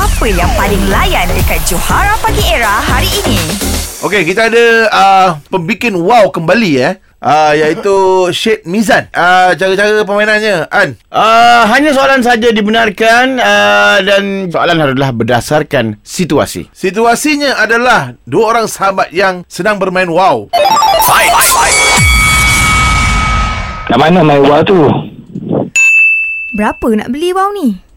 Apa yang paling layan dekat Johara Pagi Era hari ini? Okey, kita ada uh, pembikin wow kembali eh. Uh, iaitu Syed Mizan. Uh, cara-cara permainannya, An. Uh, hanya soalan saja dibenarkan uh, dan soalan adalah berdasarkan situasi. Situasinya adalah dua orang sahabat yang sedang bermain wow. Kat mana main wow tu? Berapa nak beli wow ni?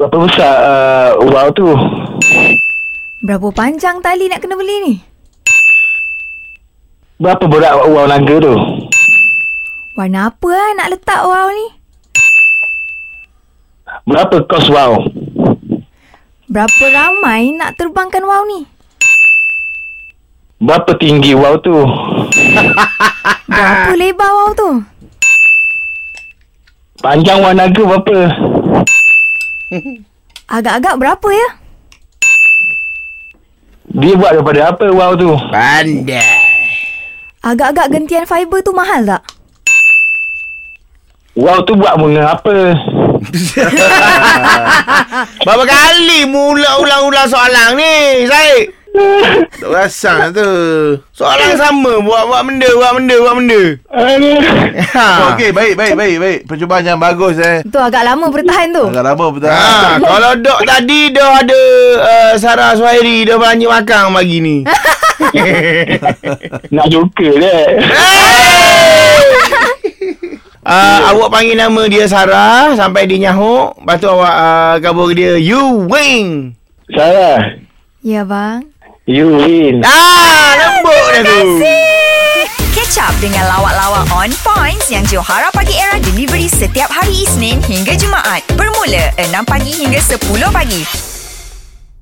Berapa besar uh, wow tu? Berapa panjang tali nak kena beli ni? Berapa berat wow naga tu? Warna apa lah nak letak wow ni? Berapa kos wow? Berapa ramai nak terbangkan wow ni? Berapa tinggi wow tu? Berapa lebar wow tu? Panjang wow naga berapa? Agak-agak berapa ya? Dia buat daripada apa wow tu? Pandai. Agak-agak gentian fiber tu mahal tak? Wow tu buat bunga apa? Berapa kali mula ulang-ulang soalan ni, Syed? Tak perasan tu. Soalan sama, buat buat benda, buat benda, buat benda. Aduh. Ha. Okey, baik, baik, baik, baik. Percubaan yang bagus eh. Tu agak lama bertahan tu. Agak lama betul. Ha, kalau dok tadi dah ada uh, Sarah Suhairi dah belanja makan pagi ni. Nak joker deh. Uh, awak panggil nama dia Sarah sampai dia nyahuk. Lepas tu awak uh, kabur ke dia You win. Sarah, Ya bang. You win. Ah, lembut dah tu. Catch up dengan lawak-lawak on points yang Johara Pagi Era delivery setiap hari Isnin hingga Jumaat. Bermula 6 pagi hingga 10 pagi.